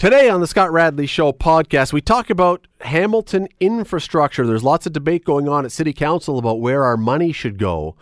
Today on the Scott Radley Show podcast, we talk about Hamilton infrastructure. There's lots of debate going on at City Council about where our money should go.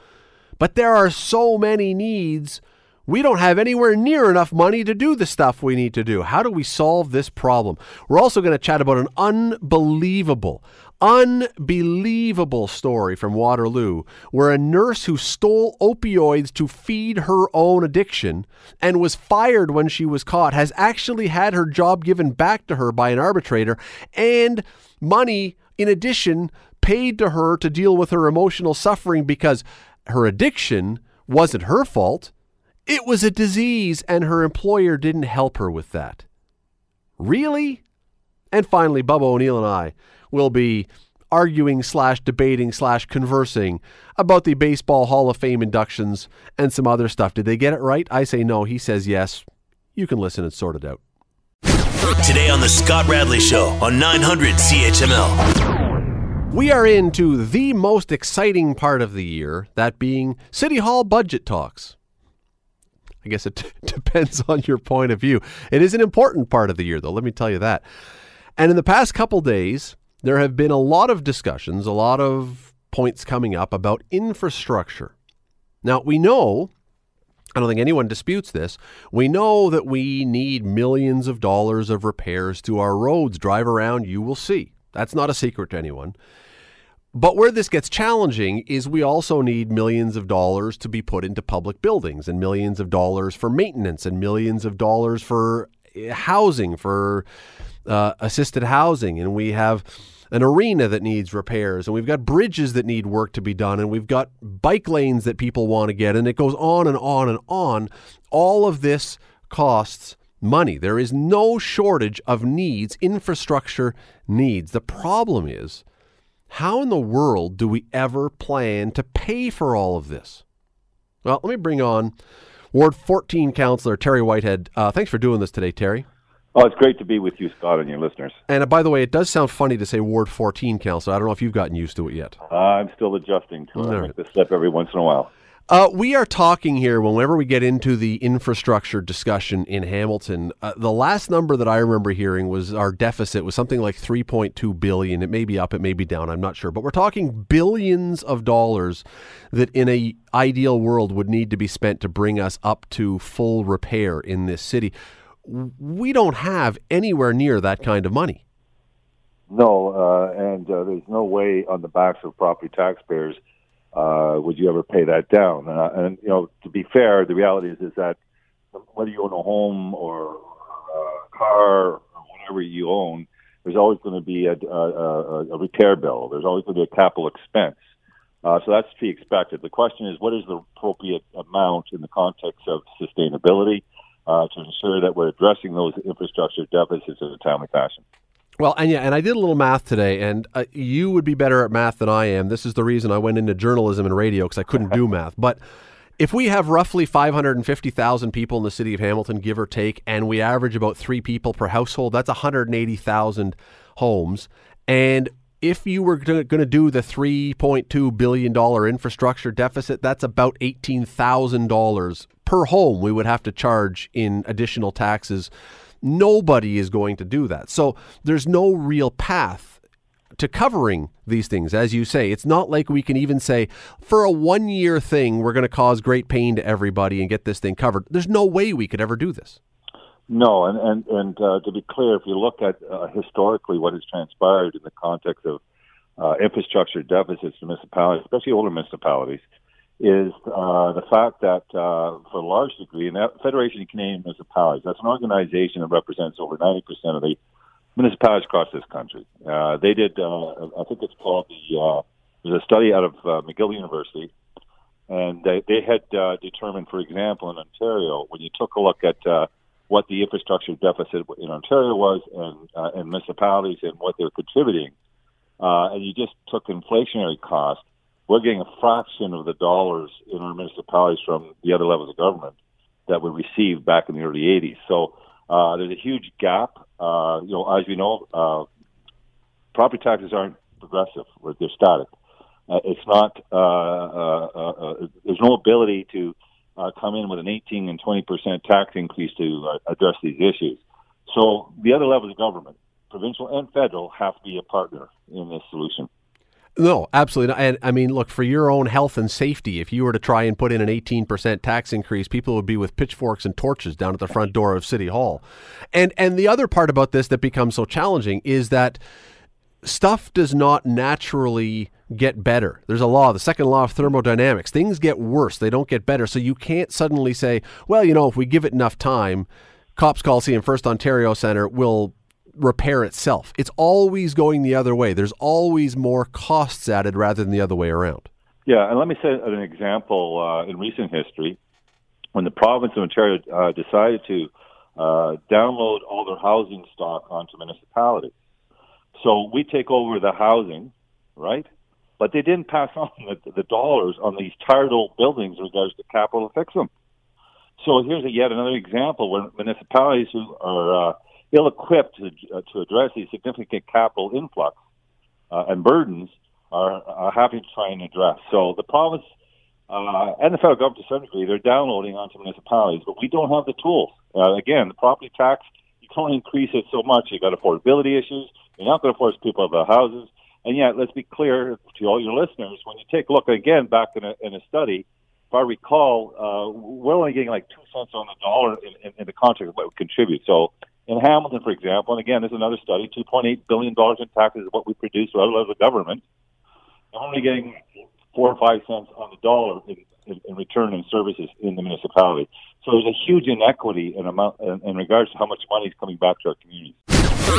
But there are so many needs. We don't have anywhere near enough money to do the stuff we need to do. How do we solve this problem? We're also going to chat about an unbelievable, unbelievable story from Waterloo where a nurse who stole opioids to feed her own addiction and was fired when she was caught has actually had her job given back to her by an arbitrator and money in addition paid to her to deal with her emotional suffering because her addiction wasn't her fault. It was a disease and her employer didn't help her with that. Really? And finally, Bubba O'Neil and I will be arguing slash debating slash conversing about the Baseball Hall of Fame inductions and some other stuff. Did they get it right? I say no. He says yes. You can listen and sort it out. Today on the Scott Radley Show on 900 CHML. We are into the most exciting part of the year, that being City Hall budget talks. I guess it t- depends on your point of view. It is an important part of the year, though, let me tell you that. And in the past couple days, there have been a lot of discussions, a lot of points coming up about infrastructure. Now, we know, I don't think anyone disputes this, we know that we need millions of dollars of repairs to our roads. Drive around, you will see. That's not a secret to anyone. But where this gets challenging is we also need millions of dollars to be put into public buildings and millions of dollars for maintenance and millions of dollars for eh, housing, for uh, assisted housing, and we have an arena that needs repairs, and we've got bridges that need work to be done, and we've got bike lanes that people want to get, and it goes on and on and on. All of this costs money. There is no shortage of needs, infrastructure needs. The problem is, how in the world do we ever plan to pay for all of this? Well, let me bring on Ward 14 Councillor Terry Whitehead. Uh, thanks for doing this today, Terry. Oh, it's great to be with you, Scott, and your listeners. And uh, by the way, it does sound funny to say Ward 14 Council. I don't know if you've gotten used to it yet. Uh, I'm still adjusting to it. I make the slip every once in a while. Uh, we are talking here whenever we get into the infrastructure discussion in Hamilton. Uh, the last number that I remember hearing was our deficit was something like 3.2 billion. It may be up, it may be down. I'm not sure, but we're talking billions of dollars that, in a ideal world, would need to be spent to bring us up to full repair in this city. We don't have anywhere near that kind of money. No, uh, and uh, there's no way on the backs of property taxpayers uh, would you ever pay that down? Uh, and you know, to be fair, the reality is is that whether you own a home or a car or whatever you own, there's always going to be a, a, a repair bill. There's always going to be a capital expense. Uh, so that's to be expected. The question is, what is the appropriate amount in the context of sustainability uh, to ensure that we're addressing those infrastructure deficits in a timely fashion? Well, and yeah, and I did a little math today, and uh, you would be better at math than I am. This is the reason I went into journalism and radio because I couldn't do math. But if we have roughly 550,000 people in the city of Hamilton, give or take, and we average about three people per household, that's 180,000 homes. And if you were going to do the $3.2 billion infrastructure deficit, that's about $18,000 per home we would have to charge in additional taxes Nobody is going to do that. So there's no real path to covering these things. As you say, it's not like we can even say, for a one year thing, we're going to cause great pain to everybody and get this thing covered. There's no way we could ever do this. No, and and and uh, to be clear, if you look at uh, historically what has transpired in the context of uh, infrastructure deficits in municipalities, especially older municipalities, is uh, the fact that, uh, for a large degree, and that Federation of Canadian Municipalities, that's an organization that represents over 90% of the municipalities across this country. Uh, they did, uh, I think it's called the, uh, there's a study out of uh, McGill University, and they, they had uh, determined, for example, in Ontario, when you took a look at uh, what the infrastructure deficit in Ontario was and, uh, and municipalities and what they're contributing, uh, and you just took inflationary costs, we're getting a fraction of the dollars in our municipalities from the other levels of government that we received back in the early 80s. So uh, there's a huge gap. Uh, you know, as we know, uh, property taxes aren't progressive; they're static. Uh, it's not. Uh, uh, uh, uh, there's no ability to uh, come in with an 18 and 20 percent tax increase to uh, address these issues. So the other levels of government, provincial and federal, have to be a partner in this solution. No, absolutely not. And I mean, look, for your own health and safety, if you were to try and put in an 18% tax increase, people would be with pitchforks and torches down at the front door of City Hall. And and the other part about this that becomes so challenging is that stuff does not naturally get better. There's a law, the second law of thermodynamics. Things get worse, they don't get better. So you can't suddenly say, well, you know, if we give it enough time, Copps Coliseum First Ontario Center will repair itself. It's always going the other way. There's always more costs added rather than the other way around. Yeah, and let me say an example uh, in recent history when the province of Ontario uh, decided to uh, download all their housing stock onto municipalities. So we take over the housing, right? But they didn't pass on the, the dollars on these tired old buildings in regards to capital to fix them. So here's a, yet another example where municipalities who are uh, ill-equipped to, uh, to address these significant capital influx uh, and burdens are, are to try and address. So the province uh, and the federal government, to some degree, they're downloading onto municipalities, but we don't have the tools. Uh, again, the property tax, you can only increase it so much. You've got affordability issues. You're not going to force people out of their houses. And yet, let's be clear to all your listeners, when you take a look again back in a, in a study, if I recall, uh, we're only getting like two cents on the dollar in, in, in the contract of what we contribute. So in Hamilton, for example, and again, there's another study, $2.8 billion in taxes is what we produce out of the government. We're only getting four or five cents on the dollar in, in, in return in services in the municipality. So there's a huge inequity in, amount, in, in regards to how much money is coming back to our communities.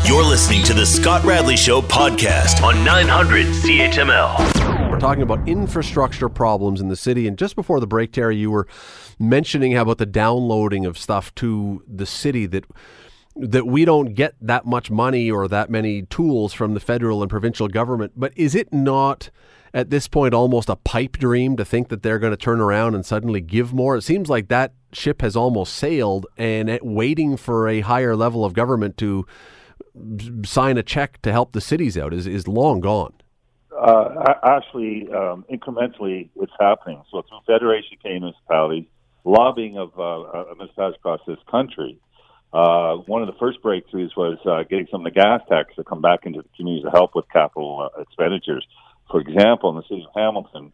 You're listening to the Scott Radley Show podcast on 900 CHML. We're talking about infrastructure problems in the city. And just before the break, Terry, you were mentioning how about the downloading of stuff to the city that that we don't get that much money or that many tools from the federal and provincial government. But is it not at this point almost a pipe dream to think that they're going to turn around and suddenly give more? It seems like that ship has almost sailed and waiting for a higher level of government to sign a check to help the cities out is, is long gone. Uh, actually, um, incrementally, it's happening. So through Federation K municipalities, lobbying of uh, municipalities across this country, uh, one of the first breakthroughs was uh, getting some of the gas tax to come back into the communities to help with capital uh, expenditures. For example, in the city of Hamilton,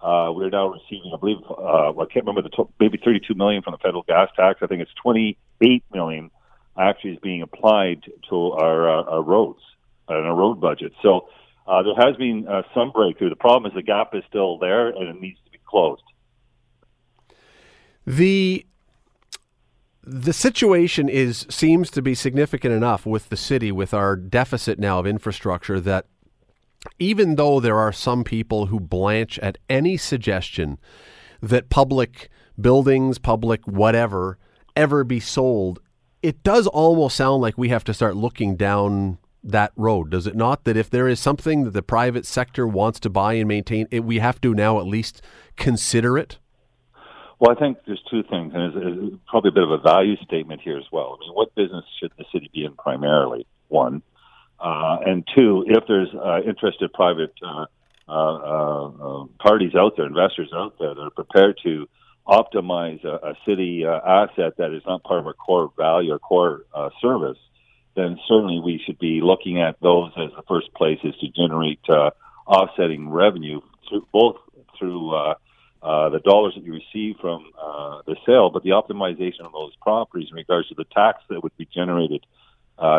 uh, we're now receiving, I believe, uh, I can't remember the to- maybe 32 million from the federal gas tax. I think it's 28 million actually is being applied to our, uh, our roads and our road budget. So uh, there has been uh, some breakthrough. The problem is the gap is still there and it needs to be closed. The the situation is seems to be significant enough with the city with our deficit now of infrastructure that even though there are some people who blanch at any suggestion that public buildings, public whatever ever be sold, it does almost sound like we have to start looking down that road, does it not? That if there is something that the private sector wants to buy and maintain, it, we have to now at least consider it? Well, I think there's two things, and it's, it's probably a bit of a value statement here as well. I mean, what business should the city be in primarily? One, uh, and two, if there's uh, interested private uh, uh, uh, parties out there, investors out there that are prepared to optimize a, a city uh, asset that is not part of our core value or core uh, service, then certainly we should be looking at those as the first places to generate uh, offsetting revenue through, both through uh, uh, the dollars that you receive from uh, the sale, but the optimization of those properties in regards to the tax that would be generated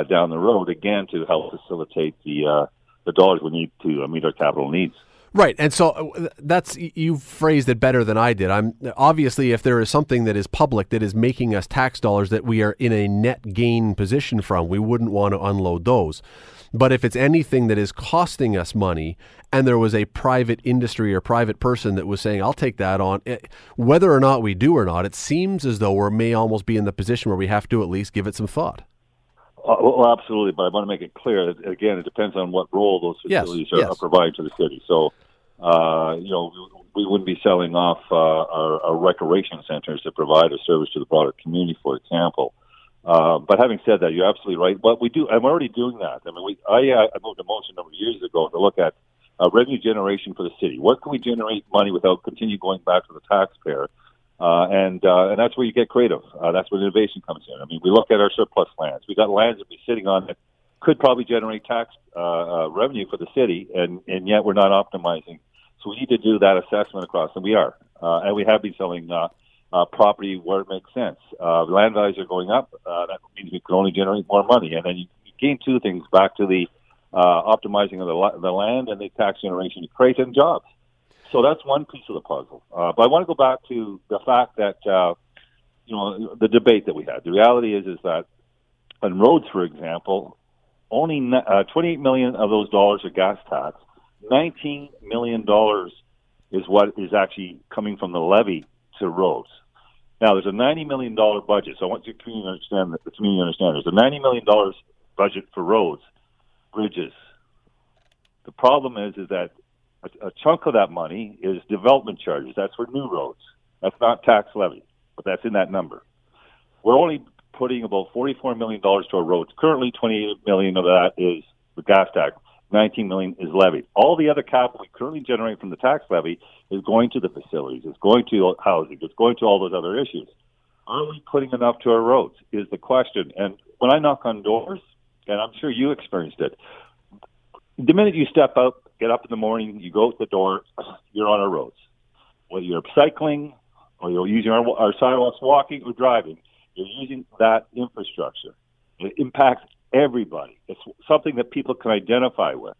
down the road, again, to help facilitate the the dollars we need to meet our capital needs. Right, and so uh, that's you phrased it better than I did. I'm obviously if there is something that is public that is making us tax dollars that we are in a net gain position from, we wouldn't want to unload those. But if it's anything that is costing us money, and there was a private industry or private person that was saying, "I'll take that on," it, eh, whether or not we do or not, it seems as though we may almost be in the position where we have to at least give it some thought. Uh, well, absolutely, but I want to make it clear that again, it depends on what role those facilities yes, are, yes. are providing to the city. So, uh, you know, we, wouldn't be selling off uh, our, our recreation centers to provide a service to the broader community, for example. Uh, but having said that, you're absolutely right. But we do. I'm already doing that. I mean, we. I, uh, I moved a motion a number of years ago to look at uh, revenue generation for the city. What can we generate money without continue going back to the taxpayer? Uh, and uh, and that's where you get creative. Uh, that's where innovation comes in. I mean, we look at our surplus lands. We've got lands that we're sitting on that could probably generate tax uh, uh, revenue for the city, and and yet we're not optimizing. So we need to do that assessment across, and we are, uh, and we have been selling uh, uh, property where it makes sense. Uh, land values are going up. Uh, that means we can only generate more money, and then you, you gain two things back to the uh, optimizing of the, the land and the tax generation to create jobs. So that's one piece of the puzzle. Uh, but I want to go back to the fact that uh, you know the debate that we had. The reality is is that on roads, for example, only uh, 28 million of those dollars are gas tax. 19 million dollars is what is actually coming from the levy to roads. Now, there's a 90 million dollar budget. So I want you to understand that the community understand. There's a 90 million dollars budget for roads, bridges. The problem is is that a, a chunk of that money is development charges. That's for new roads. That's not tax levy, but that's in that number. We're only putting about $44 million to our roads. Currently, 28 million of that is the gas tax. 19 million is levied. All the other capital we currently generate from the tax levy is going to the facilities, it's going to housing, it's going to all those other issues. Are we putting enough to our roads? Is the question. And when I knock on doors, and I'm sure you experienced it, the minute you step out, get up in the morning, you go to the door, you're on our roads. Whether you're cycling or you're using our, our sidewalks, walking or driving, you're using that infrastructure. It impacts everybody. It's something that people can identify with.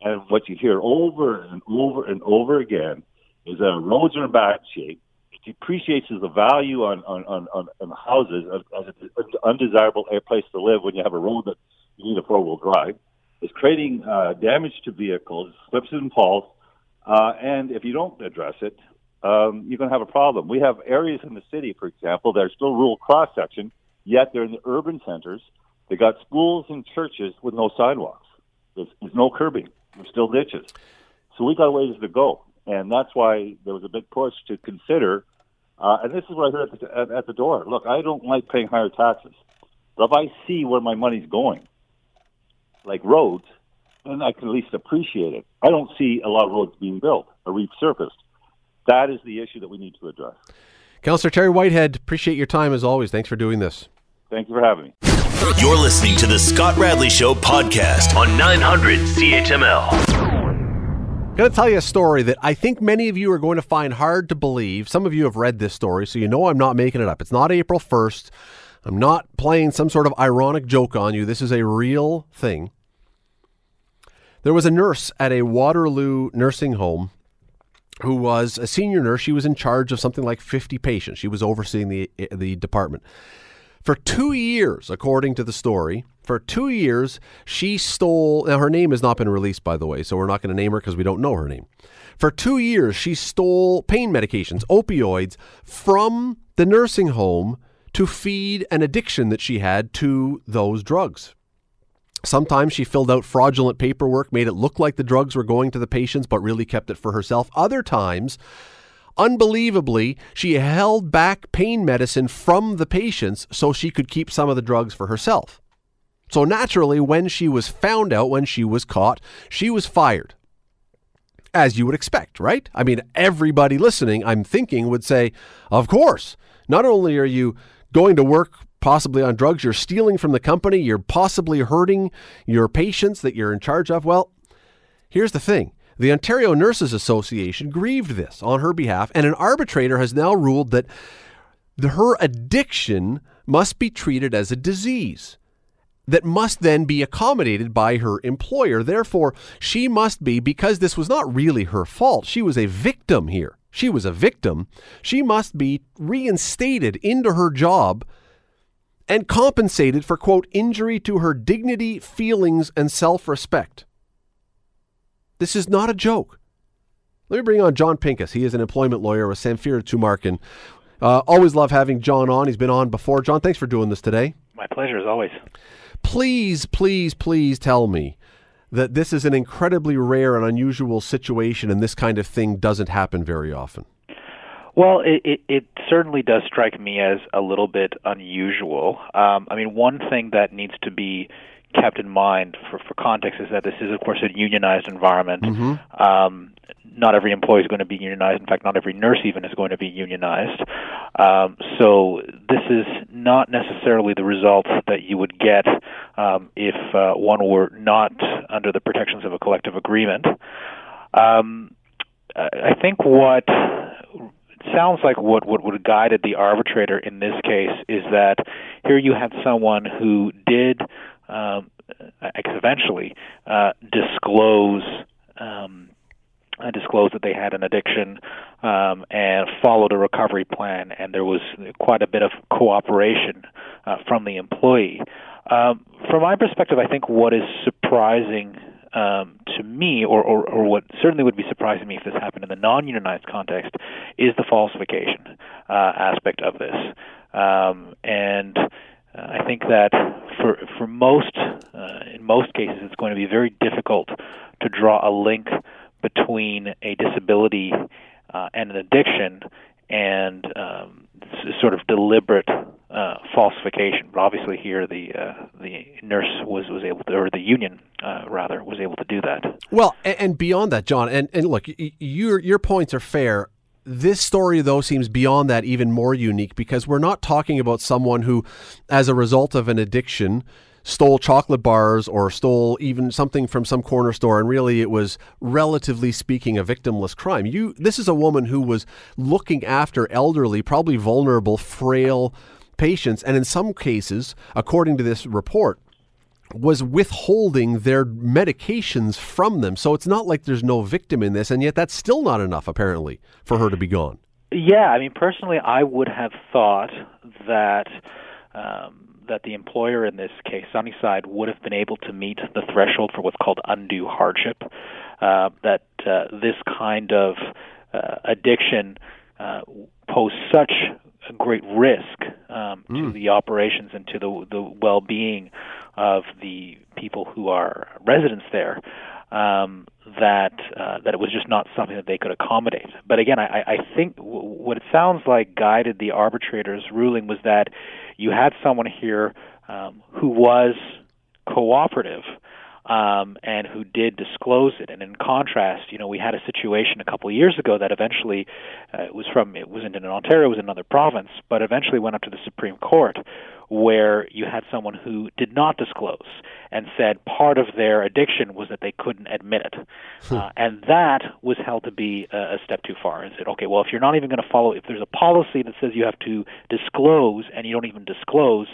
And what you hear over and over and over again is that roads are in bad shape. It depreciates the value on, on, on, on, on houses as an undesirable place to live when you have a road that you need a four wheel drive is creating uh, damage to vehicles, slips and falls, uh, and if you don't address it, um, you're going to have a problem. We have areas in the city, for example, that are still rural cross section, yet they're in the urban centers. They got schools and churches with no sidewalks. There's, there's no curbing. There's still ditches. So we got ways to go, and that's why there was a big push to consider. Uh, and this is what I heard at the, at, at the door. Look, I don't like paying higher taxes, but if I see where my money's going, like roads, then I can at least appreciate it. I don't see a lot of roads being built or resurfaced. That is the issue that we need to address. Councillor Terry Whitehead, appreciate your time as always. Thanks for doing this. Thank you for having me. You're listening to the Scott Radley Show podcast on 900 CHML. I'm going to tell you a story that I think many of you are going to find hard to believe. Some of you have read this story, so you know I'm not making it up. It's not April 1st. I'm not playing some sort of ironic joke on you. This is a real thing. There was a nurse at a Waterloo nursing home who was a senior nurse. She was in charge of something like 50 patients. She was overseeing the, eh, the department. For two years, according to the story, for two years, she stole. Now, her name has not been released, by the way, so we're not going to name her because we don't know her name. For two years, she stole pain medications, opioids, from the nursing home to feed an addiction that she had to those drugs. Sometimes she filled out fraudulent paperwork, made it look like the drugs were going to the patients, but really kept it for herself. Other times, unbelievably, she held back pain medicine from the patients so she could keep some of the drugs for herself. So naturally, when she was found out, when she was caught, she was fired. As you would expect, right? I mean, everybody listening, I'm thinking, would say, Of course. Not only are you going to work possibly on drugs, you're stealing from the company, you're possibly hurting your patients that you're in charge of. Well, here's the thing. The Ontario Nurses Association grieved this on her behalf, and an arbitrator has now ruled that the, her addiction must be treated as a disease that must then be accommodated by her employer. Therefore, she must be, because this was not really her fault, she was a victim here she was a victim, she must be reinstated into her job and compensated for, quote, injury to her dignity, feelings, and self respect. This is not a joke. Let me bring on Jon Pinkus. He is an employment lawyer with Samfiru Tumarkin. Uh, always love having Jon on. He's been on before. Jon, thanks for doing this today. My pleasure, as always. Please, please, please tell me that this is an incredibly rare and unusual situation, and this kind of thing doesn't happen very often? Well, it, it, it certainly does strike me as a little bit unusual. Um, I mean, one thing that needs to be kept in mind for, for context is that this is, of course, a unionized environment. Mm-hmm. Um, not every employee is going to be unionized. In fact, not every nurse even is going to be unionized. Um, so this is not necessarily the result that you would get um, if uh, one were not under the protections of a collective agreement. Um, I think what sounds like what, what would have guided the arbitrator in this case is that here you had someone who did, um, eventually, uh, disclose um, uh, that they had an addiction um, and followed a recovery plan, and there was quite a bit of cooperation uh, from the employee. Um, from my perspective, I think what is surprising um, to me, or, or, or what certainly would be surprising me if this happened in the non-unionized context, is the falsification uh, aspect of this. Um, and uh, I think that for for most, uh, in most cases, it's going to be very difficult to draw a link between a disability uh, and an addiction and um, sort of deliberate uh, falsification. But obviously, here the uh, the nurse was was able to, or the union uh, rather, was able to do that. Well, and, and beyond that, Jon, and, and look, your your points are fair. This story, though, seems beyond that even more unique because we're not talking about someone who, as a result of an addiction, stole chocolate bars or stole even something from some corner store and really it was relatively speaking a victimless crime. You this is a woman who was looking after elderly probably vulnerable frail patients and in some cases according to this report was withholding their medications from them. So it's not like there's no victim in this and yet that's still not enough apparently for her to be gone. Yeah i mean personally i would have thought that um, that the employer in this case, Sunnyside, would have been able to meet the threshold for what's called undue hardship. Uh, that uh, this kind of uh, addiction uh, pose such a great risk um, mm. to hmm. the operations and to the the well-being of the people who are residents there. Um, that uh, that it was just not something that they could accommodate. But again, I, I think w- what it sounds like guided the arbitrator's ruling was that you had someone here um, who was cooperative um, and who did disclose it. And in contrast, you know, we had a situation a couple years ago that eventually uh, it was from it wasn't in Ontario, it was in another province, but eventually went up to the Supreme Court, where you had someone who did not disclose and said part of their addiction was that they couldn't admit it, hmm. uh, and that was held to be a, a step too far. And said, okay, well, if you're not even going to follow, if there's a policy that says you have to disclose and you don't even disclose,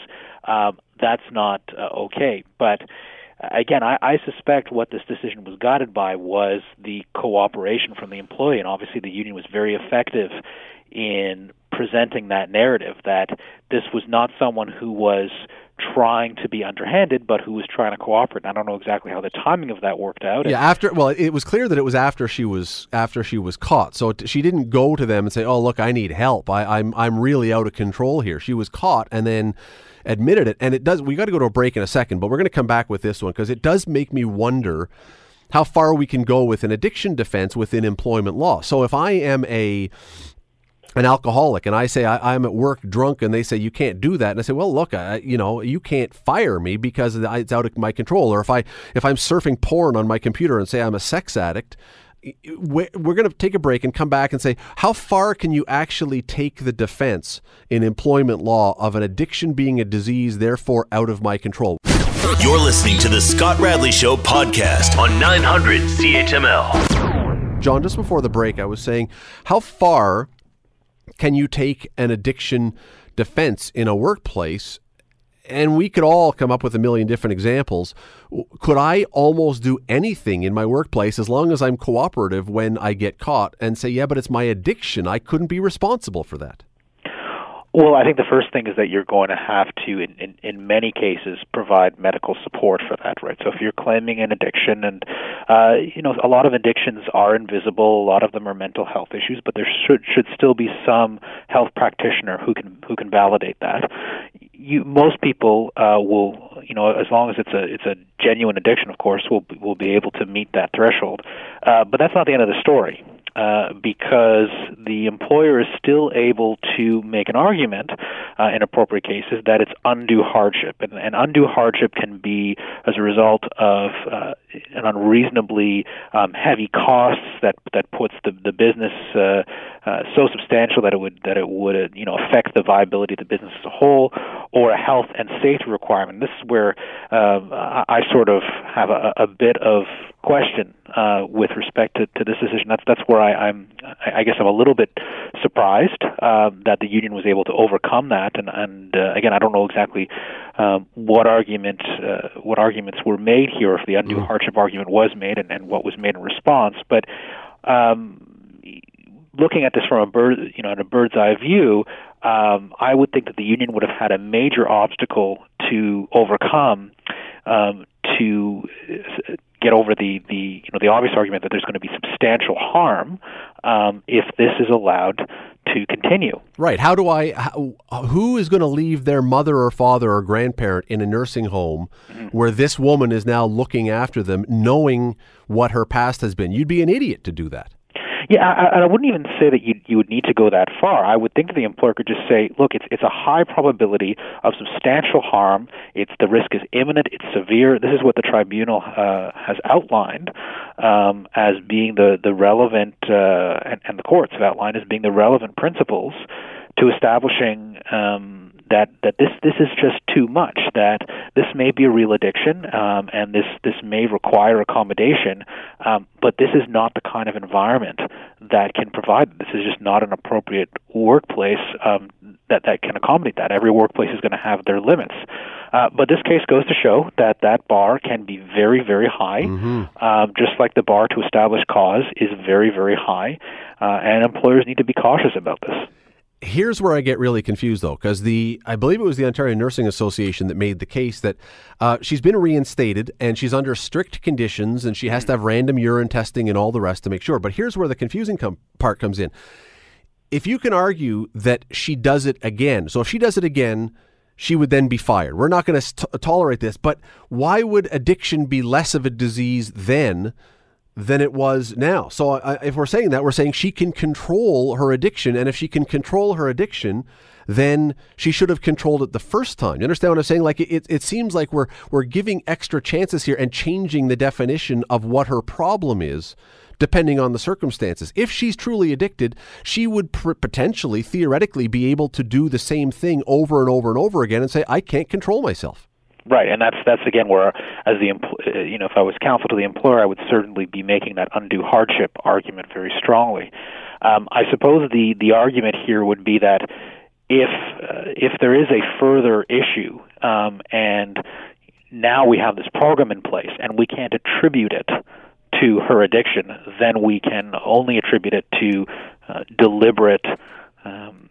um, that's not uh, okay. But again, I, I suspect what this decision was guided by was the cooperation from the employee, and obviously the union was very effective in presenting that narrative that this was not someone who was trying to be underhanded, but who was trying to cooperate. And I don't know exactly how the timing of that worked out. Yeah, after well, it was clear that it was after she was after she was caught. So it, she didn't go to them and say, "Oh, look, I need help. I, I'm I'm really out of control here." She was caught, and then admitted it. And it does, we got to go to a break in a second, but we're going to come back with this one because it does make me wonder how far we can go with an addiction defense within employment law. So if I am a an alcoholic and I say I, am at work drunk and they say you can't do that and I say well look I, you know you can't fire me because it's out of my control or if I if I'm surfing porn on my computer and say I'm a sex addict we're going to take a break and come back and say how far can you actually take the defense in employment law of an addiction being a disease therefore out of my control? You're listening to the scott radley show podcast on 900 chml john just before the break i was saying how far can you take an addiction defense in a workplace and we could all come up with a million different examples. Could I almost do anything in my workplace as long as I'm cooperative when I get caught and say, yeah, but it's my addiction. I couldn't be responsible for that? Well, I think the first thing is that you're going to have to, in, in, in many cases, provide medical support for that, right? So if you're claiming an addiction, and uh, you know, a lot of addictions are invisible, a lot of them are mental health issues, but there should should still be some health practitioner who can who can validate that. You, most people uh, will, you know, as long as it's a it's a genuine addiction, of course, will will be able to meet that threshold. Uh, but that's not the end of the story uh, because the employer is still able to make an argument uh, in appropriate cases that it's undue hardship. And, and undue hardship can be as a result of uh, an unreasonably um, heavy costs that that puts the the business uh, uh, so substantial that it would that it would uh, you know affect the viability of the business as a whole, or a health and safety requirement. This is where um, I, I sort of have a, a bit of question uh, with respect to, to this decision. That's that's where I, I'm. I guess I'm a little bit surprised uh, that the union was able to overcome that. And, and uh, again, I don't know exactly um, what argument uh, what arguments were made here, if the undue mm. hardship argument was made, and, and what was made in response. But um, looking at this from a bird, you know, in a bird's eye view, um, I would think that the union would have had a major obstacle to overcome um, to get over the, the you know the obvious argument that there's going to be substantial harm um, if this is allowed to continue. Right. How do I? How, who is going to leave their mother or father or grandparent in a nursing home mm-hmm. where this woman is now looking after them, knowing what her past has been? You'd be an idiot to do that. Yeah, I, I wouldn't even say that you you would need to go that far. I would think the employer could just say, look, it's it's a high probability of substantial harm. It's the risk is imminent. It's severe. This is what the tribunal uh, has outlined um, as being the the relevant, uh, and, and the courts have outlined as being the relevant principles to establishing. Um, that that this this is just too much. That this may be a real addiction, um, and this this may require accommodation, um, but this is not the kind of environment that can provide. This is just not an appropriate workplace um, that that can accommodate that. Every workplace is going to have their limits. Uh, but this case goes to show that that bar can be very, very high, mm-hmm. um, just like the bar to establish cause is very, very high, uh, and employers need to be cautious about this here's where I get really confused though, because the I believe it was the Ontario Nursing Association that made the case that uh, she's been reinstated and she's under strict conditions and she has to have random urine testing and all the rest to make sure. But here's where the confusing com- part comes in. If you can argue that she does it again, so if she does it again, she would then be fired. We're not going to tolerate this. But why would addiction be less of a disease then? Than it was now. So if we're saying that, we're saying she can control her addiction, and if she can control her addiction, then she should have controlled it the first time. You understand what I'm saying? Like it, it seems like we're we're giving extra chances here and changing the definition of what her problem is. Depending on the circumstances. If she's truly addicted, she would pr- potentially, theoretically, be able to do the same thing over and over and over again and say, I can't control myself. Right, and that's that's again where, as the uh, you know, if I was counsel to the employer, I would certainly be making that undue hardship argument very strongly. Um, I suppose the the argument here would be that if uh, if there is a further issue um, and now we have this program in place and we can't attribute it to her addiction, then we can only attribute it to uh, deliberate um,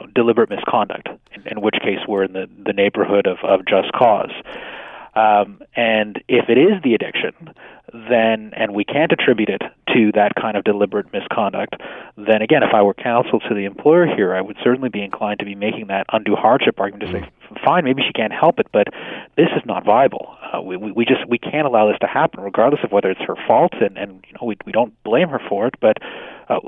know, deliberate misconduct, in, in, which case we're in the, the neighborhood of, of just cause. Um, and if it is the addiction, then and we can't attribute it to that kind of deliberate misconduct, then again, if I were counsel to the employer here, I would certainly be inclined to be making that undue hardship argument to say, fine, maybe she can't help it, but this is not viable. Uh, we, we just we can't allow this to happen, regardless of whether it's her fault, and and you know we we don't blame her for it, but uh,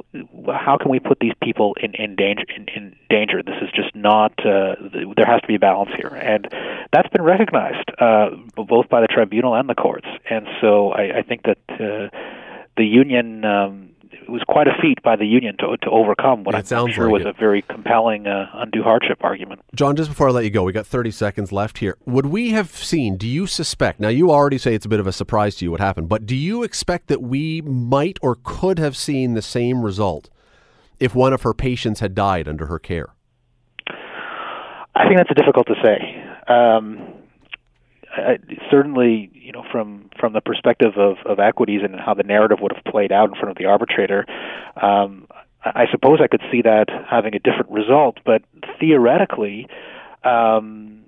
how can we put these people in, in danger? In, in danger, this is just not. Uh, there has to be a balance here, and that's been recognized uh, both by the tribunal and the courts. And so I, I think that uh, the union. Um, it was quite a feat by the union to to overcome what it I'm sure like was it. a very compelling uh, undue hardship argument. Jon, just before I let you go, we got 30 seconds left here. Would we have seen? Do you suspect? Now, you already say it's a bit of a surprise to you what happened, but do you expect that we might or could have seen the same result if one of her patients had died under her care? I think that's difficult to say. Um, I, certainly, you know, from from the perspective of, of equities and how the narrative would have played out in front of the arbitrator, um, I, I suppose I could see that having a different result. But theoretically, um,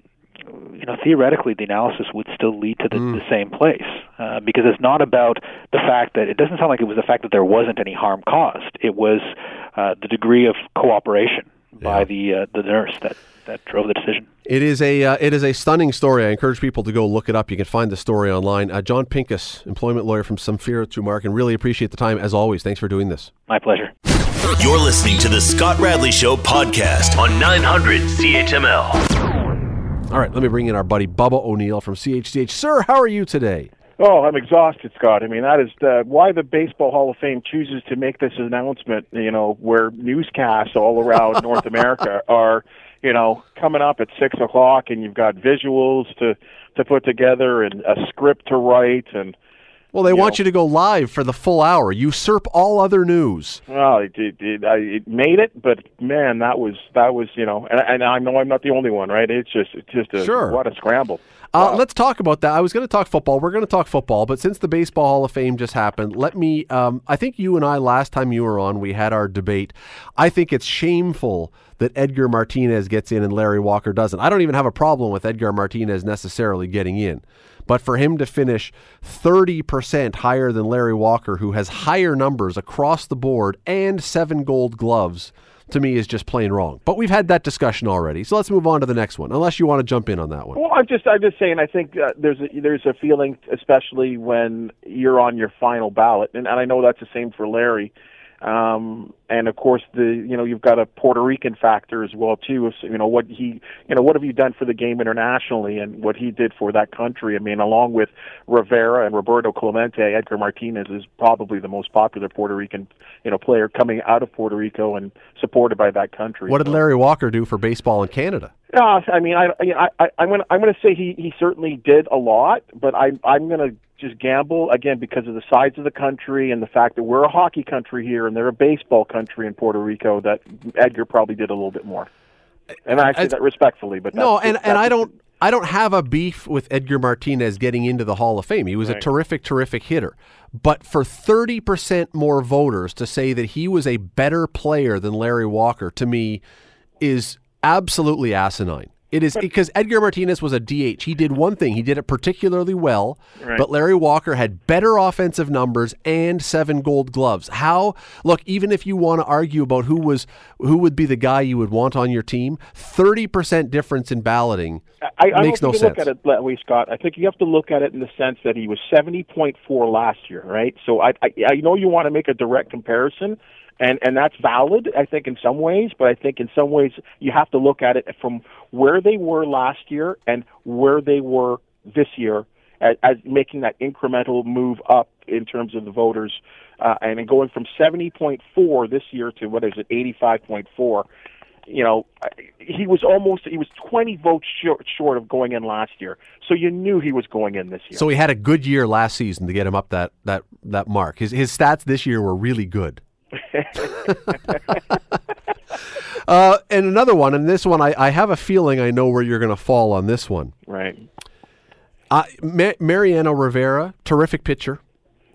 you know, theoretically, the analysis would still lead to the, mm. the same place uh, because it's not about the fact that it doesn't sound like it was the fact that there wasn't any harm caused. It was uh, the degree of cooperation by Yeah. the uh, the nurse that that drove the decision. It is a uh, it is a stunning story. I encourage people to go look it up. You can find the story online. Uh, Jon Pinkus, employment lawyer from Samfiru Tumarkin, and really appreciate the time as always. Thanks for doing this. My pleasure. You're listening to the Scott Radley Show podcast on 900 CHML. All right, let me bring in our buddy Bubba O'Neil from CHCH. Sir, how are you today? Oh, I'm exhausted, Scott. I mean, that is uh, why the Baseball Hall of Fame chooses to make this announcement. You know, where newscasts all around North America are, you know, coming up at six o'clock, and you've got visuals to to put together and a script to write, and Well, they You want know. you to go live for the full hour. Usurp all other news. well, it it, it, I, it made it, but man, that was that was you know, and, and I know I'm not the only one, right? It's just it's just a Sure. what a scramble. Uh, let's talk about that. I was going to talk football. We're going to talk football, but since the Baseball Hall of Fame just happened, let me. Um, I think you and I, last time you were on, we had our debate. I think it's shameful that Edgar Martinez gets in and Larry Walker doesn't. I don't even have a problem with Edgar Martinez necessarily getting in. But for him to finish 30% higher than Larry Walker, who has higher numbers across the board and seven gold gloves, to me is just plain wrong. But we've had that discussion already. So let's move on to the next one, unless you want to jump in on that one. Well, I'm just I'm just saying. I think uh, there's a, there's a feeling, especially when you're on your final ballot, and, and I know that's the same for Larry. Um, and of course, the you know you've got a Puerto Rican factor as well too. You know what he you know what have you done for the game internationally, and what he did for that country. I mean, along with Rivera and Roberto Clemente, Edgar Martinez is probably the most popular Puerto Rican you know player coming out of Puerto Rico and supported by that country. What did Larry Walker do for baseball in Canada? uh, I mean, I, I, I, I'm gonna, I'm gonna say he, he certainly did a lot, but I, I'm gonna just gamble again because of the size of the country and the fact that we're a hockey country here and they're a baseball country in Puerto Rico. That Edgar probably did a little bit more, and I say that respectfully. But No, and, and I don't I don't have a beef with Edgar Martinez getting into the Hall of Fame. He was a terrific, terrific hitter. But for thirty percent more voters to say that he was a better player than Larry Walker, to me, is absolutely asinine. It is because Edgar Martinez was a DH. He did one thing. He did it particularly well, Right. but Larry Walker had better offensive numbers and seven gold gloves. How look, even if you want to argue about who was who would be the guy you would want on your team, 30% difference in balloting I, I makes don't no think you sense. look at it that way, Scott. I think you have to look at it in the sense that he was seventy point four last year, right? So I, I I know you want to make a direct comparison, and and that's valid. I think in some ways, but I think in some ways you have to look at it from where they were last year and where they were this year, as, as making that incremental move up in terms of the voters, uh, and going from seventy point four this year to what is it, eighty five point four you know, he was almost he was 20 votes short, short of going in last year. So you knew he was going in this year. So he had a good year last season to get him up that that that mark. His his stats this year were really good. Uh, and another one, and this one, I, I have a feeling I know where you're going to fall on this one. right. Uh, Ma- Mariano Rivera, terrific pitcher,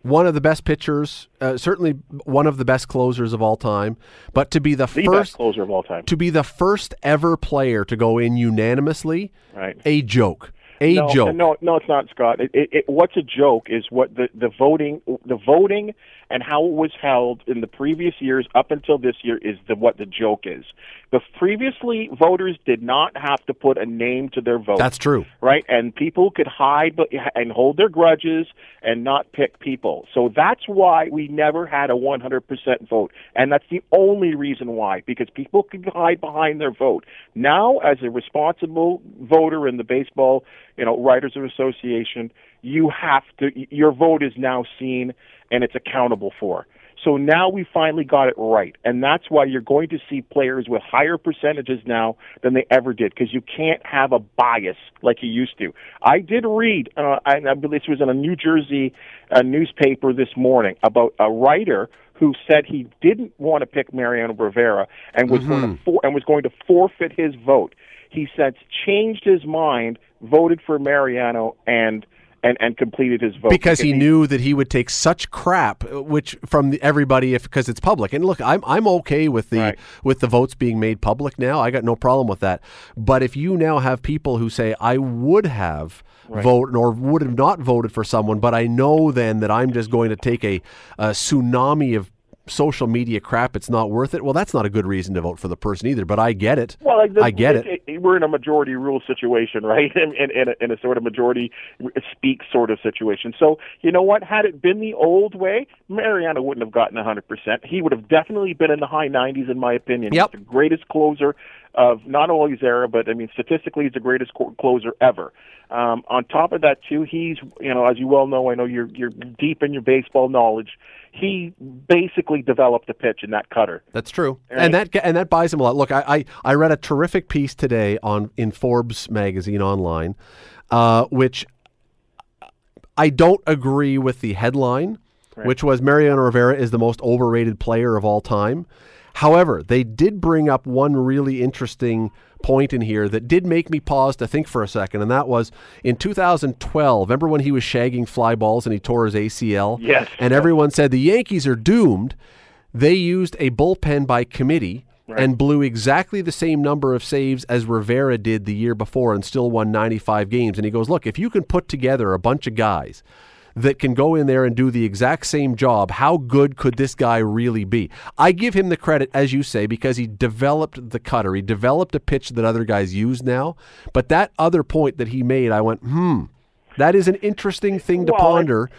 one of the best pitchers, uh, certainly one of the best closers of all time. But to be the, The first closer of all time. to be the first ever player to go in unanimously, Right. a joke, a no, joke. No, no, it's not, Scott. It, it, it, what's a joke is what the the voting, the voting, and how it was held in the previous years up until this year is the what the joke is. The previously voters did not have to put a name to their vote. That's true. right? And people could hide but, and hold their grudges and not pick people. So that's why we never had a 100% vote. And that's the only reason why, because people could hide behind their vote. Now, as a responsible voter in the baseball, you know, Writers of Association, you have to, your vote is now seen and it's accountable for. So now we finally got it right. And that's why you're going to see players with higher percentages now than they ever did because you can't have a bias like you used to. I did read, uh, and I believe this was in a New Jersey uh, newspaper this morning about a writer who said he didn't want to pick Mariano Rivera and was going to for- and was going to forfeit his vote. He since changed his mind, voted for Mariano, and and and completed his vote because he knew that he would take such crap, uh, which from the, everybody if because it's public. And look, I'm I'm okay with the Right. with the votes being made public now. I got no problem with that. But if you now have people who say I would have voted or would have not voted for someone, but I know then that I'm just going to take a, a tsunami of social media crap, it's not worth it. Well, that's not a good reason to vote for the person either. But I get it. Well, like I get it. it. We're in a majority rule situation, right? In, in, in, a, in a sort of majority speak sort of situation. So, you know what? Had it been the old way, Mariano wouldn't have gotten 100%. He would have definitely been in the high 90s, in my opinion. Yep. He's the greatest closer of not only his era, but I mean, statistically, he's the greatest closer ever. Um, on top of that, too, he's you know, as you well know, I know you're you're deep in your baseball knowledge. He basically developed the pitch in that cutter. That's true, and that and that buys him a lot. Look, I, I, I read a terrific piece today on in Forbes magazine online, uh, which I don't agree with the headline, which was Mariano Rivera is the most overrated player of all time. However, they did bring up one really interesting point in here that did make me pause to think for a second, and that was in 2012. Remember when he was shagging fly balls and he tore his ACL? Yes. And everyone said the Yankees are doomed. They used a bullpen by committee and blew exactly the same number of saves as Rivera did the year before and still won 95 games. And he goes, Look, if you can put together a bunch of guys that can go in there and do the exact same job, how good could this guy really be? I give him the credit, as you say, because he developed the cutter. He developed a pitch that other guys use now. But that other point that he made, I went, hmm, that is an interesting thing to Well, ponder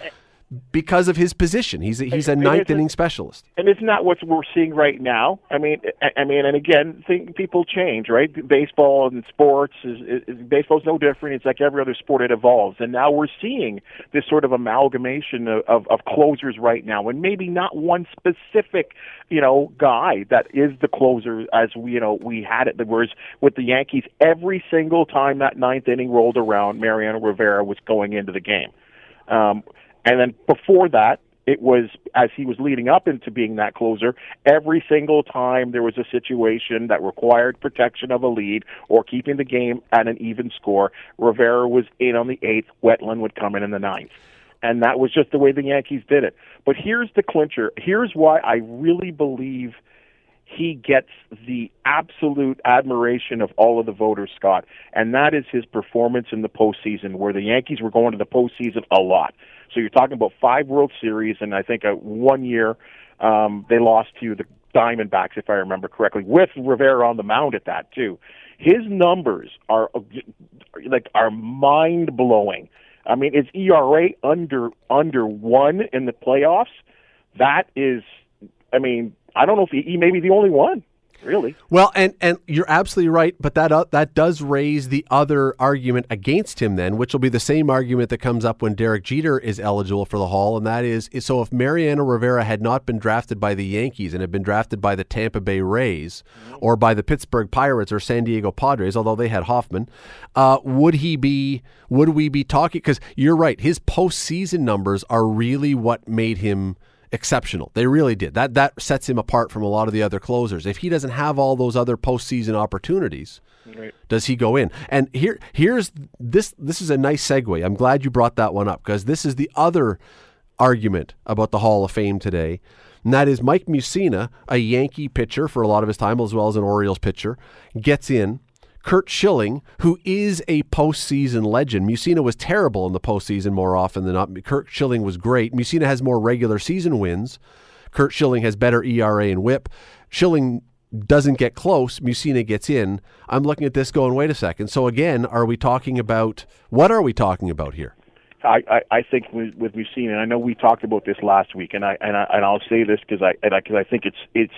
because of his position. He's a, he's a ninth inning specialist. and it's not what we're seeing right now? I mean, I, I mean, and again, think people change, right? Baseball and sports is, is, is baseball's no different. It's like every other sport; it evolves, and now we're seeing this sort of amalgamation of, of, of closers right now, and maybe not one specific, you know, guy that is the closer as we, you know, we had it. Whereas with the Yankees, every single time that ninth inning rolled around, Mariano Rivera was going into the game. Um, and then before that, it was as he was leading up into being that closer, every single time there was a situation that required protection of a lead or keeping the game at an even score, Rivera was in on the eighth, Wetteland would come in in the ninth. And that was just the way the Yankees did it. But here's the clincher. Here's why I really believe he gets the absolute admiration of all of the voters, Scott, and that is his performance in the postseason, where the Yankees were going to the postseason a lot. So you're talking about five World Series, and I think uh, one year um, they lost to the Diamondbacks, if I remember correctly, with Rivera on the mound at that too. His numbers are uh, like are mind blowing. I mean, his ERA under under one in the playoffs. That is, I mean, I don't know if he, he may be the only one, really. Well, and and you're absolutely right, but that uh, that does raise the other argument against him then, which will be the same argument that comes up when Derek Jeter is eligible for the Hall, and that is is so if Mariano Rivera had not been drafted by the Yankees and had been drafted by the Tampa Bay Rays or by the Pittsburgh Pirates or San Diego Padres, although they had Hoffman, uh, would he be? Would we be talking? Because you're right, his postseason numbers are really what made him exceptional. They really did. That that sets him apart from a lot of the other closers. If he doesn't have all those other postseason opportunities, right. does he go in? And here here's this this is a nice segue. I'm glad you brought that one up because this is the other argument about the Hall of Fame today. And that is Mike Mussina, a Yankee pitcher for a lot of his time, as well as an Orioles pitcher, gets in. Curt Schilling, who is a postseason legend. Mussina was terrible in the postseason more often than not. Curt Schilling was great. Mussina has more regular season wins. Curt Schilling has better ERA and whip. Schilling doesn't get close. Mussina gets in. I'm looking at this going, wait a second. So again, are we talking about what are we talking about here? I, I, I think with, with Mussina, and I know we talked about this last week, and I and I and I'll say this because I and I, cause I think it's it's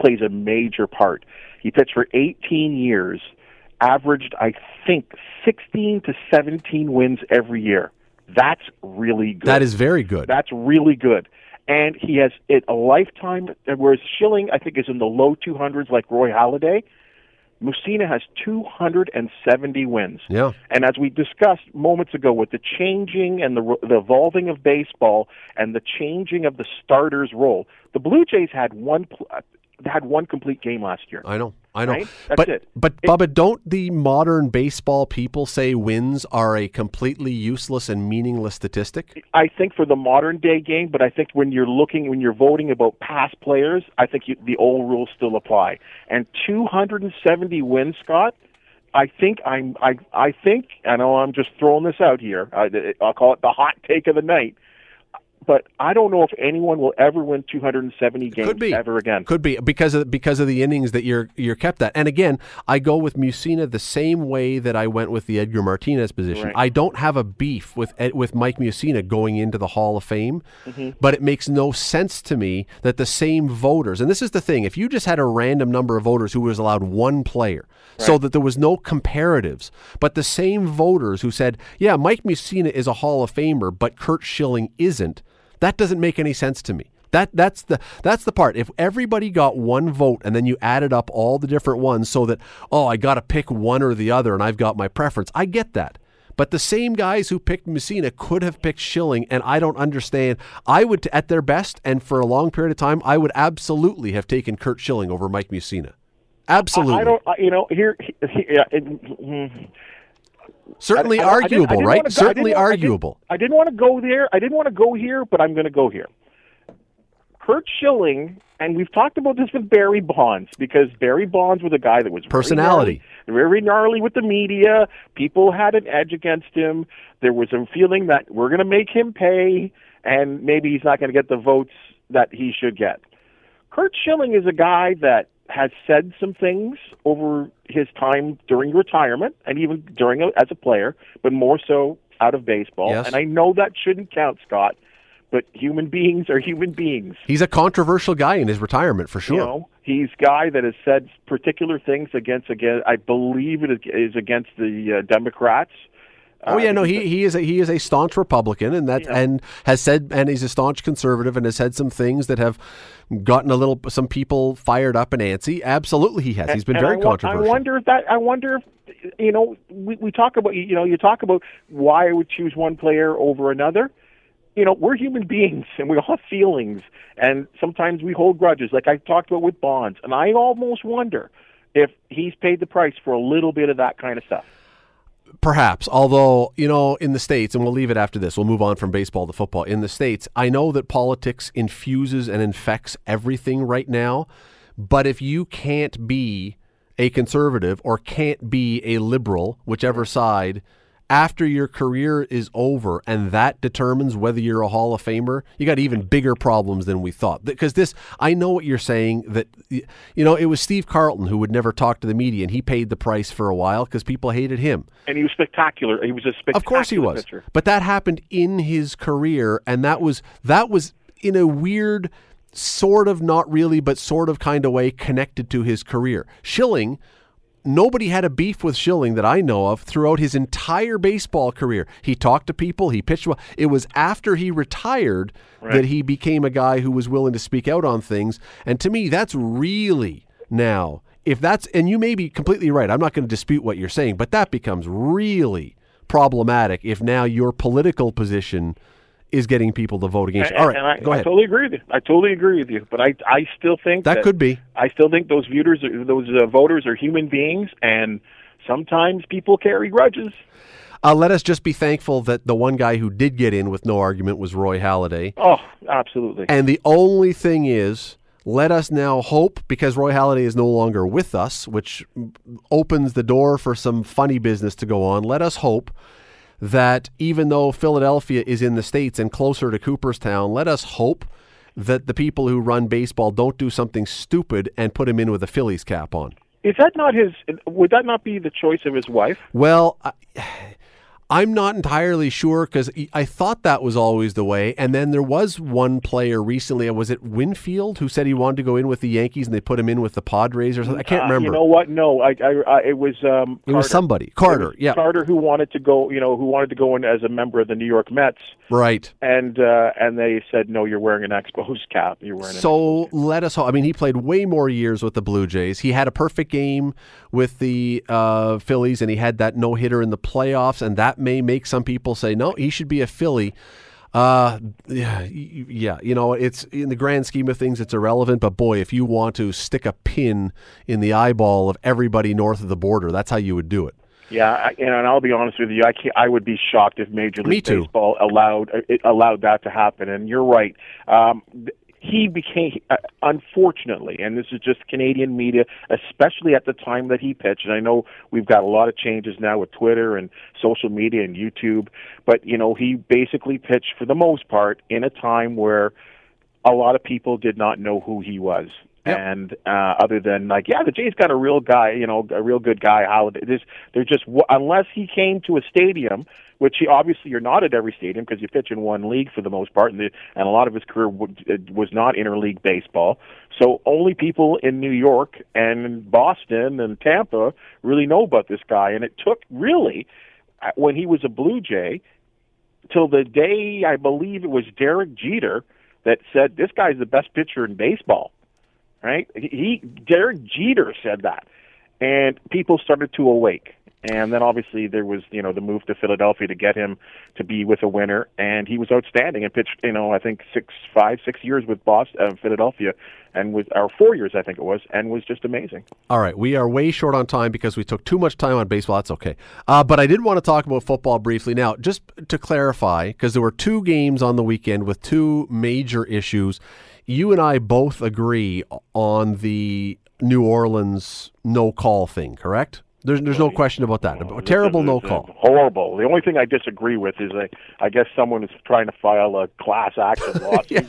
plays a major part. He pitched for 18 years, averaged I think 16 to 17 wins every year. That's really good. That is very good. That's really good. And he has it a lifetime. Whereas Schilling, I think, is in the low 200s, like Roy Halladay. Mussina has 270 wins. Yeah. And as we discussed moments ago, with the changing and the, the evolving of baseball and the changing of the starter's role, the Blue Jays had one uh, had one complete game last year. I know. I know. Right? But it. but It- Bubba, don't the modern baseball people say wins are a completely useless and meaningless statistic? I think for the modern day game, but I think when you're looking, when you're voting about past players, I think you, the old rules still apply. And 270 wins, Scott. I think I'm. I I think. I know I'm just throwing this out here. I, I'll call it the hot take of the night. But I don't know if anyone will ever win 270 games Could be ever again. Could be because of because of the innings that you're you're kept at. And again, I go with Mussina the same way that I went with the Edgar Martinez position. Right. I don't have a beef with with Mike Mussina going into the Hall of Fame, Mm-hmm. but it makes no sense to me that the same voters. And this is the thing: if you just had a random number of voters who was allowed one player, so that there was no comparatives, but the same voters who said, "Yeah, Mike Mussina is a Hall of Famer, but Curt Schilling isn't," that doesn't make any sense to me. That that's the that's the part. If everybody got one vote and then you added up all the different ones so that oh I got to pick one or the other and I've got my preference. I get that. But the same guys who picked Mussina could have picked Schilling and I don't understand. I would at their best and for a long period of time I would absolutely have taken Curt Schilling over Mike Mussina. Absolutely. I, I don't. You know, here, he- he- yeah, it, mm, Certainly I- I- I I arguable, didn't right? go- Certainly didn't I didn't- arguable. I didn't want to go there. I didn't want to go here, but I'm going to go here. Curt Schilling, and we've talked about this with Barry Bonds because Barry Bonds was a guy that was very Personality. gnarly, very gnarly with the media. People had an edge against him. There was a feeling that we're going to make him pay, and maybe he's not going to get the votes that he should get. Curt Schilling is a guy that has said some things over his time during retirement and even during as a player, but more so out of baseball. Yes. And I know that shouldn't count, Scott, but human beings are human beings. He's a controversial guy in his retirement for sure. You know, he's a guy that has said particular things against again. I believe it is against the uh, Democrats. Oh yeah, no, um, he he is a, he is a staunch Republican, and that Yeah. and has said, and he's a staunch conservative, and has said some things that have gotten a little some people fired up and antsy. Absolutely, he has. He's been And very I, controversial. I wonder if that. I wonder if you know. We, we talk about you know. You talk about why I would choose one player over another. You know, we're human beings and we all have feelings, and sometimes we hold grudges, like I talked about with Bonds. And I almost wonder if he's paid the price for a little bit of that kind of stuff. Perhaps, although you know, in the states, and we'll leave it after this. We'll move on from baseball to football. In the states, I know that politics infuses and infects everything right now. But if you can't be a conservative or can't be a liberal, whichever side, after your career is over, and that determines whether you're a Hall of Famer, you got even bigger problems than we thought. Because this, I know what you're saying. That you know, it was Steve Carlton who would never talk to the media, and he paid the price for a while because people hated him. And he was spectacular. He was a spectacular Of course he was. pitcher. But that happened in his career and that was that was in a weird sort of not really but sort of kind of way connected to his career. Schilling Nobody had a beef with Schilling that I know of throughout his entire baseball career. He talked to people, he pitched well. It was after he retired that he became a guy who was willing to speak out on things. And to me, that's really now, if that's, and you may be completely right, I'm not going to dispute what you're saying, but that becomes really problematic if now your political position is getting people to vote against you. And, All right, and I, go I totally agree with you. I totally agree with you. But I, I still think That could be. I still think those voters, are, those uh, voters, are human beings, and sometimes people carry grudges. Uh, let us just be thankful that the one guy who did get in with no argument was Roy Halladay. Oh, absolutely. And the only thing is, let us now hope, because Roy Halladay is no longer with us, which opens the door for some funny business to go on. Let us hope that even though Philadelphia is in the States and closer to Cooperstown, let us hope that the people who run baseball don't do something stupid and put him in with a Phillies cap on. Is that not his? Would that not be the choice of his wife? Well, I, I'm not entirely sure because I thought that was always the way. And then there was one player recently. Was it Winfield who said he wanted to go in with the Yankees and they put him in with the Padres or something? I can't Uh, remember. You know what? No, I, I, I it was um, it was somebody. Carter. was Yeah. Carter who wanted to go. You know, who wanted to go in as a member of the New York Mets, Right. and uh, and they said no, you're wearing an Expos cap. You're wearing. An So let us hope. I mean, he played way more years with the Blue Jays. He had a perfect game with the uh, Phillies, and he had that no hitter in the playoffs, and that may make some people say, no, he should be a Philly. Uh, yeah, yeah, you know, it's in the grand scheme of things, it's irrelevant. But boy, if you want to stick a pin in the eyeball of everybody north of the border, that's how you would do it. Yeah, I, and I'll be honest with you, I can't, I would be shocked if Major League. Baseball allowed allowed that to happen. And you're right. Um, he became, uh, unfortunately, and this is just Canadian media, especially at the time that he pitched. And I know we've got a lot of changes now with Twitter and social media and YouTube, but you know he basically pitched for the most part in a time where a lot of people did not know who he was. Yep. And uh, other than like, yeah, the Jays got a real guy, you know, a real good guy. Halladay. is? They're just unless he came to a stadium, which he obviously you're not at every stadium because you pitch in one league for the most part, and, the, and a lot of his career w- was not interleague baseball. So only people in New York and Boston and Tampa really know about this guy. And it took really uh, when he was a Blue Jay till the day I believe it was Derek Jeter that said this guy's the best pitcher in baseball right? He Derek Jeter said that, and people started to awake. And then obviously there was you know the move to Philadelphia to get him to be with a winner, and he was outstanding and pitched you know I think six, five, six years with Boston, uh, Philadelphia, and with our four years I think it was, and was just amazing. All right, we are way short on time because we took too much time on baseball. That's okay, uh, but I did want to talk about football briefly now, just to clarify, because there were two games on the weekend with two major issues you and I both agree on the New Orleans no call thing, correct? There's there's no question about that. Oh, terrible no call. Horrible. The only thing I disagree with is I, I guess someone is trying to file a class action lawsuit yeah.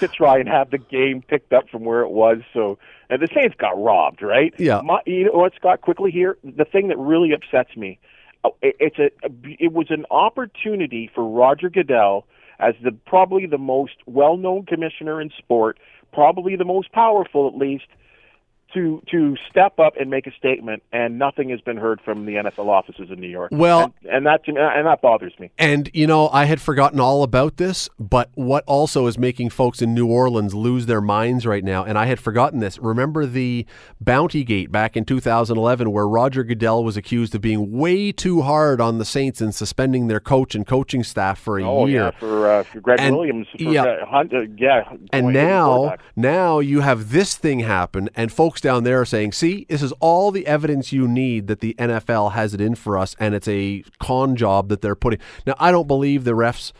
to try and have the game picked up from where it was. So and the Saints got robbed, right? Yeah. My, you know what, Scott? Quickly here, the thing that really upsets me, uh, it, it's a it was an opportunity for Roger Goodell as the probably the most well-known commissioner in sport, probably the most powerful at least, to to step up and make a statement, and nothing has been heard from the NFL offices in New York. Well, and, and that and that bothers me. And you know, I had forgotten all about this, but what also is making folks in New Orleans lose their minds right now, and I had forgotten this. Remember the Bounty Gate back in 2011, where Roger Goodell was accused of being way too hard on the Saints and suspending their coach and coaching staff for a oh, year. Yeah, for, uh, for Gregg and, Williams. For, yeah, uh, Hunt, uh, yeah. And now, now you have this thing happen, and folks down there saying, see, this is all the evidence you need that the NFL has it in for us, and it's a con job that they're putting. Now, I don't believe the refs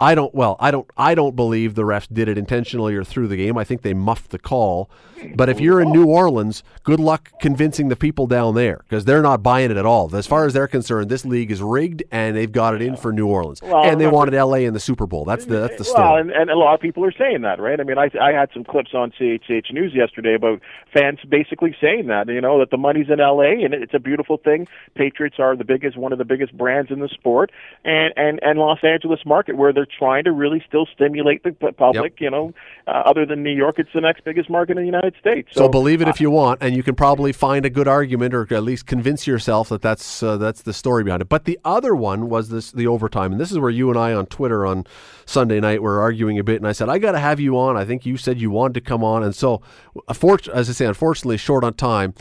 I don't. Well, I don't. I don't believe the refs did it intentionally or through the game. I think they muffed the call. But if you're in New Orleans, good luck convincing the people down there because they're not buying it at all. As far as they're concerned, this league is rigged, and they've got it in for New Orleans, well, and they wanted L.A. in the Super Bowl. That's the that's the story. Well, and, and a lot of people are saying that, right? I mean, I I had some clips on CHCH News yesterday about fans basically saying that you know that the money's in L.A. and it's a beautiful thing. Patriots are the biggest, one of the biggest brands in the sport, and and and Los Angeles market where they're trying to really still stimulate the public. Yep. You know, uh, other than New York, it's the next biggest market in the United States. So, so believe it uh, if you want, and you can probably find a good argument, or at least convince yourself that that's uh, that's the story behind it. But the other one was this the overtime, and this is where you and I on Twitter on Sunday night were arguing a bit, and I said I got to have you on. I think you said you wanted to come on, and so, as I say, unfortunately, short on time.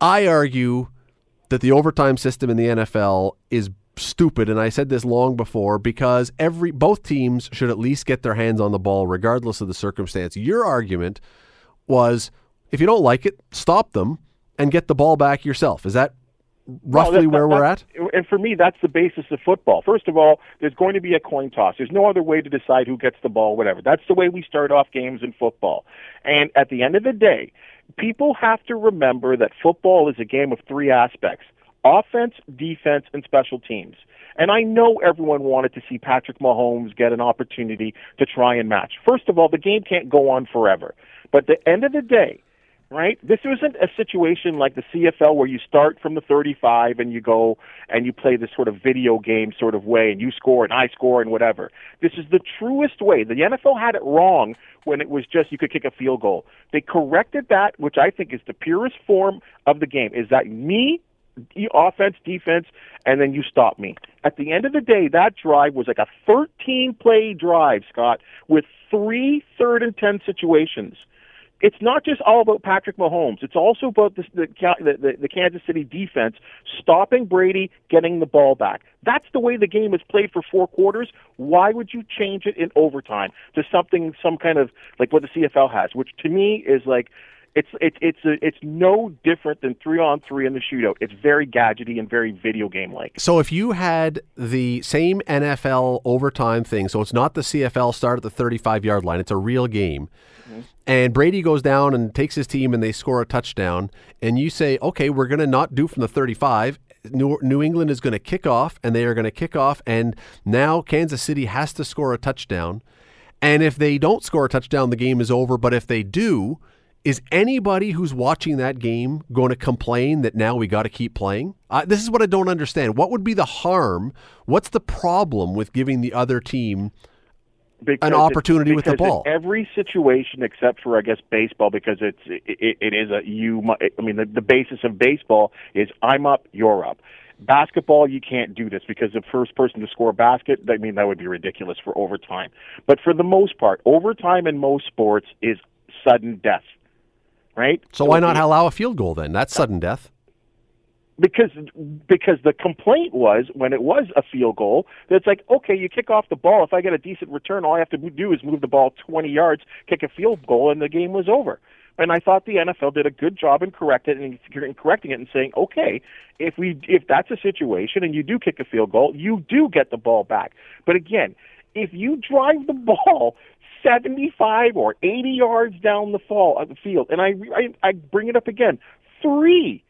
I argue that the overtime system in the NFL is stupid and I said this long before because every both teams should at least get their hands on the ball regardless of the circumstance. Your argument was if you don't like it, stop them and get the ball back yourself. Is that roughly well, that, where that, we're at? And for me, that's the basis of football. First of all, there's going to be a coin toss. There's no other way to decide who gets the ball, whatever. That's the way we start off games in football. And at the end of the day, people have to remember that football is a game of three aspects offense, defense, and special teams. And I know everyone wanted to see Patrick Mahomes get an opportunity to try and match. First of all, the game can't go on forever. But at the end of the day, right? This isn't a situation like the CFL where you start from the 35 and you go and you play this sort of video game sort of way and you score and I score and whatever. This is the truest way. The NFL had it wrong when it was just you could kick a field goal. They corrected that, which I think is the purest form of the game. Is that me offense, defense, and then you stop me. At the end of the day, that drive was like a 13 play drive, Scott, with three third and 10 situations. It's not just all about Patrick Mahomes. It's also about the, the, the, the Kansas City defense stopping Brady, getting the ball back. That's the way the game is played for four quarters. Why would you change it in overtime to something, some kind of like what the CFL has, which to me is like It's it's it's a, it's no different than three on three in the shootout. It's very gadgety and very video game like. So if you had the same NFL overtime thing, so it's not the CFL start at the 35 yard line, it's a real game. Mm-hmm. And Brady goes down and takes his team and they score a touchdown. And you say, okay, we're going to not do from the 35. New, New England is going to kick off and they are going to kick off. And now Kansas City has to score a touchdown. And if they don't score a touchdown, the game is over. But if they do, is anybody who's watching that game going to complain that now we got to keep playing? Uh, this is what I don't understand. What would be the harm? What's the problem with giving the other team because an opportunity it, with the ball? every situation except for I guess baseball because it's it, it is a you. I mean the, the basis of baseball is I'm up, you're up. Basketball, you can't do this because the first person to score a basket, I mean, that would be ridiculous for overtime. But for the most part, overtime in most sports is sudden death, right? So why not allow a field goal then? That's sudden death. because because the complaint was when it was a field goal that it's like okay you kick off the ball if I get a decent return all I have to do is move the ball 20 yards kick a field goal and the game was over and I thought the NFL did a good job in correcting it and in correcting it and saying okay if we if that's a situation and you do kick a field goal you do get the ball back but again if you drive the ball 75 or 80 yards down the fall of the field and I I, I bring it up again three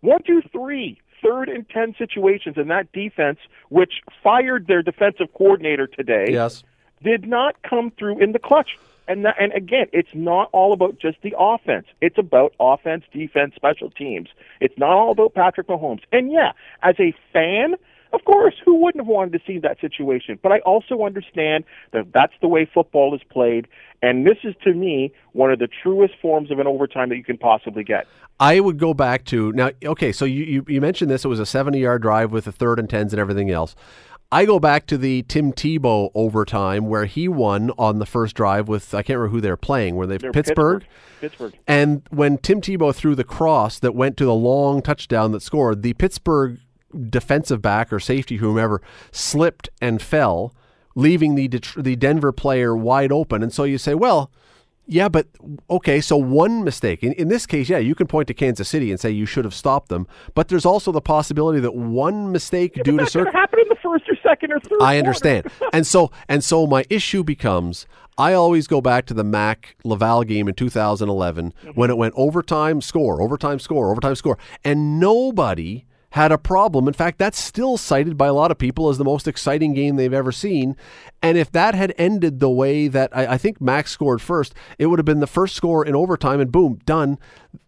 one, two, three, third and ten situations in that defense, which fired their defensive coordinator today, Yes. did not come through in the clutch. And that, and again, it's not all about just the offense. It's about offense, defense, special teams. It's not all about Patrick Mahomes. And yeah, as a fan, of course, who wouldn't have wanted to see that situation? But I also understand that that's the way football is played, and this is to me one of the truest forms of an overtime that you can possibly get. I would go back to now. Okay, so you, you, you mentioned this. It was a 70 yard drive with the third and tens and everything else. I go back to the Tim Tebow overtime where he won on the first drive with I can't remember who they're playing. Were they They're Pittsburgh? Pittsburgh. And when Tim Tebow threw the cross that went to the long touchdown that scored, the Pittsburgh defensive back or safety, whomever, slipped and fell, leaving the the Denver player wide open. And so you say, well, yeah, but okay, so one mistake. In, in this case, yeah, you can point to Kansas City and say you should have stopped them. But there's also the possibility that one mistake due to That could circumstances. have happened in the first or second or third. I understand. and so and so my issue becomes I always go back to the Mac Laval game in 2011 mm-hmm. when it went overtime score, overtime score, overtime score, and nobody had a problem. In fact, that's still cited by a lot of people as the most exciting game they've ever seen. And if that had ended the way that I, I think Max scored first, it would have been the first score in overtime, and boom, done.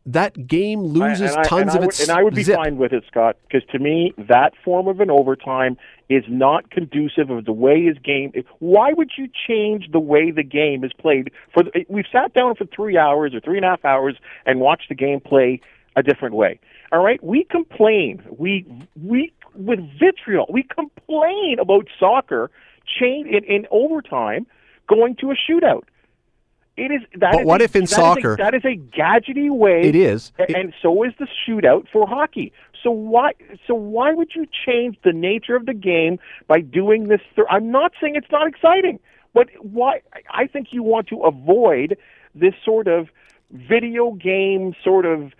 That game loses I, tons I of would, its and I would be zip. fine with it, Scott, because to me that form of an overtime is not conducive of the way his game. Why would you change the way the game is played? For the, we've sat down for three hours or three and a half hours and watched the game play a different way. All right, we complain. We we with vitriol. We complain about soccer change in, in overtime going to a shootout. It is that. But is what a- if in that is a- soccer- that is a gadgety way It is. a- and so is the shootout for hockey. So why so why would you change the nature of the game by doing this? Th- I'm not saying it's not exciting, but why? I think you want to avoid this sort of video game sort of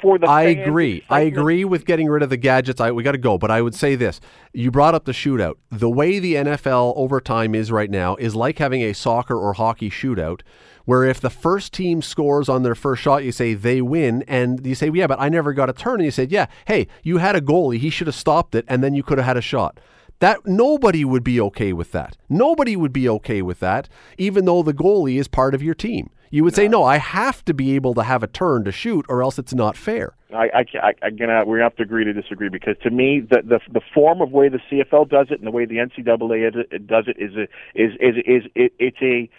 for the. I agree. I agree with getting rid of the gadgets. I we got to go, but I would say this: you brought up the shootout. The way the NFL overtime is right now is like having a soccer or hockey shootout, where if the first team scores on their first shot, you say they win, and you say, yeah, but I never got a turn. And you said, yeah, hey, you had a goalie, he should have stopped it, and then you could have had a shot. That nobody would be okay with that. Nobody would be okay with that, even though the goalie is part of your team. You would say, no, I have to be able to have a turn to shoot, or else it's not fair. I, I, I, I'm gonna uh, we have to agree to disagree because to me the the the form of way the CFL does it and the way the NCAA does it is a, is is is it, it's a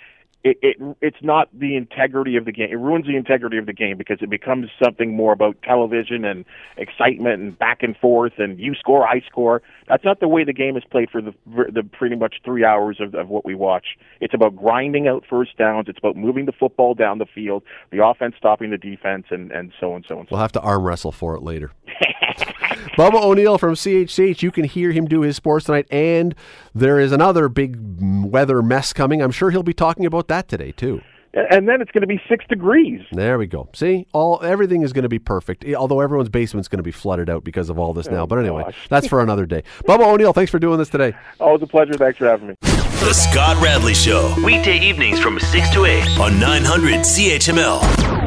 it, it it's not the integrity of the game. It ruins the integrity of the game because it becomes something more about television and excitement and back and forth and you score, I score. That's not the way the game is played for the the pretty much three hours of, of what we watch. It's about grinding out first downs. It's about moving the football down the field, the offense stopping the defense, and and so and so and so. We'll have to arm wrestle for it later. Bubba O'Neil from CHCH, you can hear him do his sports tonight, and there is another big weather mess coming. I'm sure he'll be talking about that today, too. and then it's going to be six degrees. There we go. See, all everything is going to be perfect. Although everyone's basement's going to be flooded out because of all this now. Oh, but anyway, gosh. that's for another day. Bubba O'Neil, thanks for doing this today. Always a pleasure. Thanks for having me. The Scott Radley Show. Weekday evenings from 6 to 8 on 900 CHML.